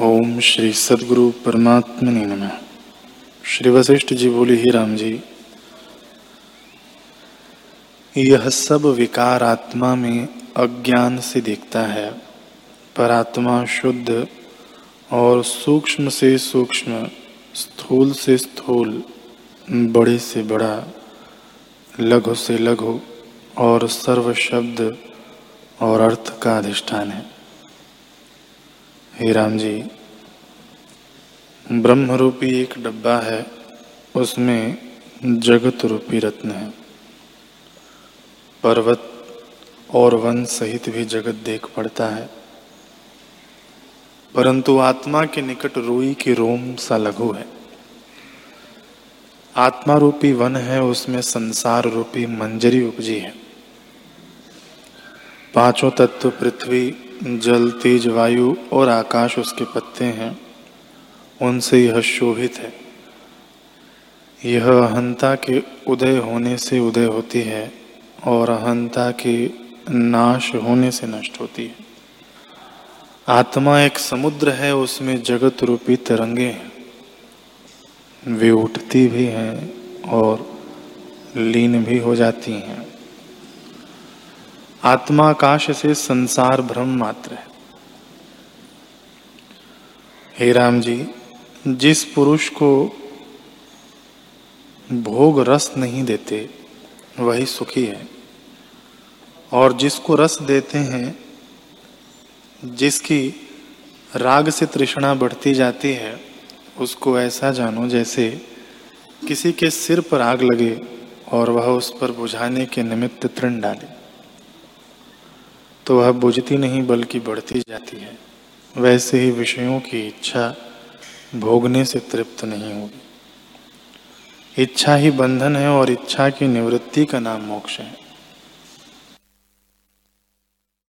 ओम श्री सदगुरु परमात्मा ने नमः। श्री वशिष्ठ जी बोले, ही राम जी, यह सब विकार आत्मा में अज्ञान से दिखता है पर आत्मा शुद्ध और सूक्ष्म से सूक्ष्म, स्थूल से स्थूल, बड़े से बड़ा, लघु से लघु और सर्व शब्द और अर्थ का अधिष्ठान है। हे राम जी ब्रह्म रूपी एक डब्बा है, उसमें जगत रूपी रत्न है। पर्वत और वन सहित भी जगत देख पड़ता है। परंतु आत्मा के निकट रुई की रोम सा लघु है। आत्मा रूपी वन है, उसमें संसार रूपी मंजरी उपजी है। पाँचों तत्व पृथ्वी जल, तेज, वायु और आकाश उसके पत्ते हैं। उनसे यह शोभित है। यह अहंता के उदय होने से उदय होती है और अहंता के नाश होने से नष्ट होती है। आत्मा एक समुद्र है, उसमें जगत रूपी तरंगे हैं। वे उठती भी हैं और लीन भी हो जाती हैं। आत्मा आकाश से संसार भ्रम मात्र है। हे राम जी जिस पुरुष को भोग रस नहीं देते, वही सुखी है। और जिसको रस देते हैं, जिसकी राग से तृष्णा बढ़ती जाती है, उसको ऐसा जानो जैसे किसी के सिर पर आग लगे और वह उस पर बुझाने के निमित्त तृण डाले। तो वह बुझती नहीं बल्कि बढ़ती जाती है। वैसे ही विषयों की इच्छा भोगने से तृप्त नहीं होगी। इच्छा ही बंधन है और इच्छा की निवृत्ति का नाम मोक्ष है।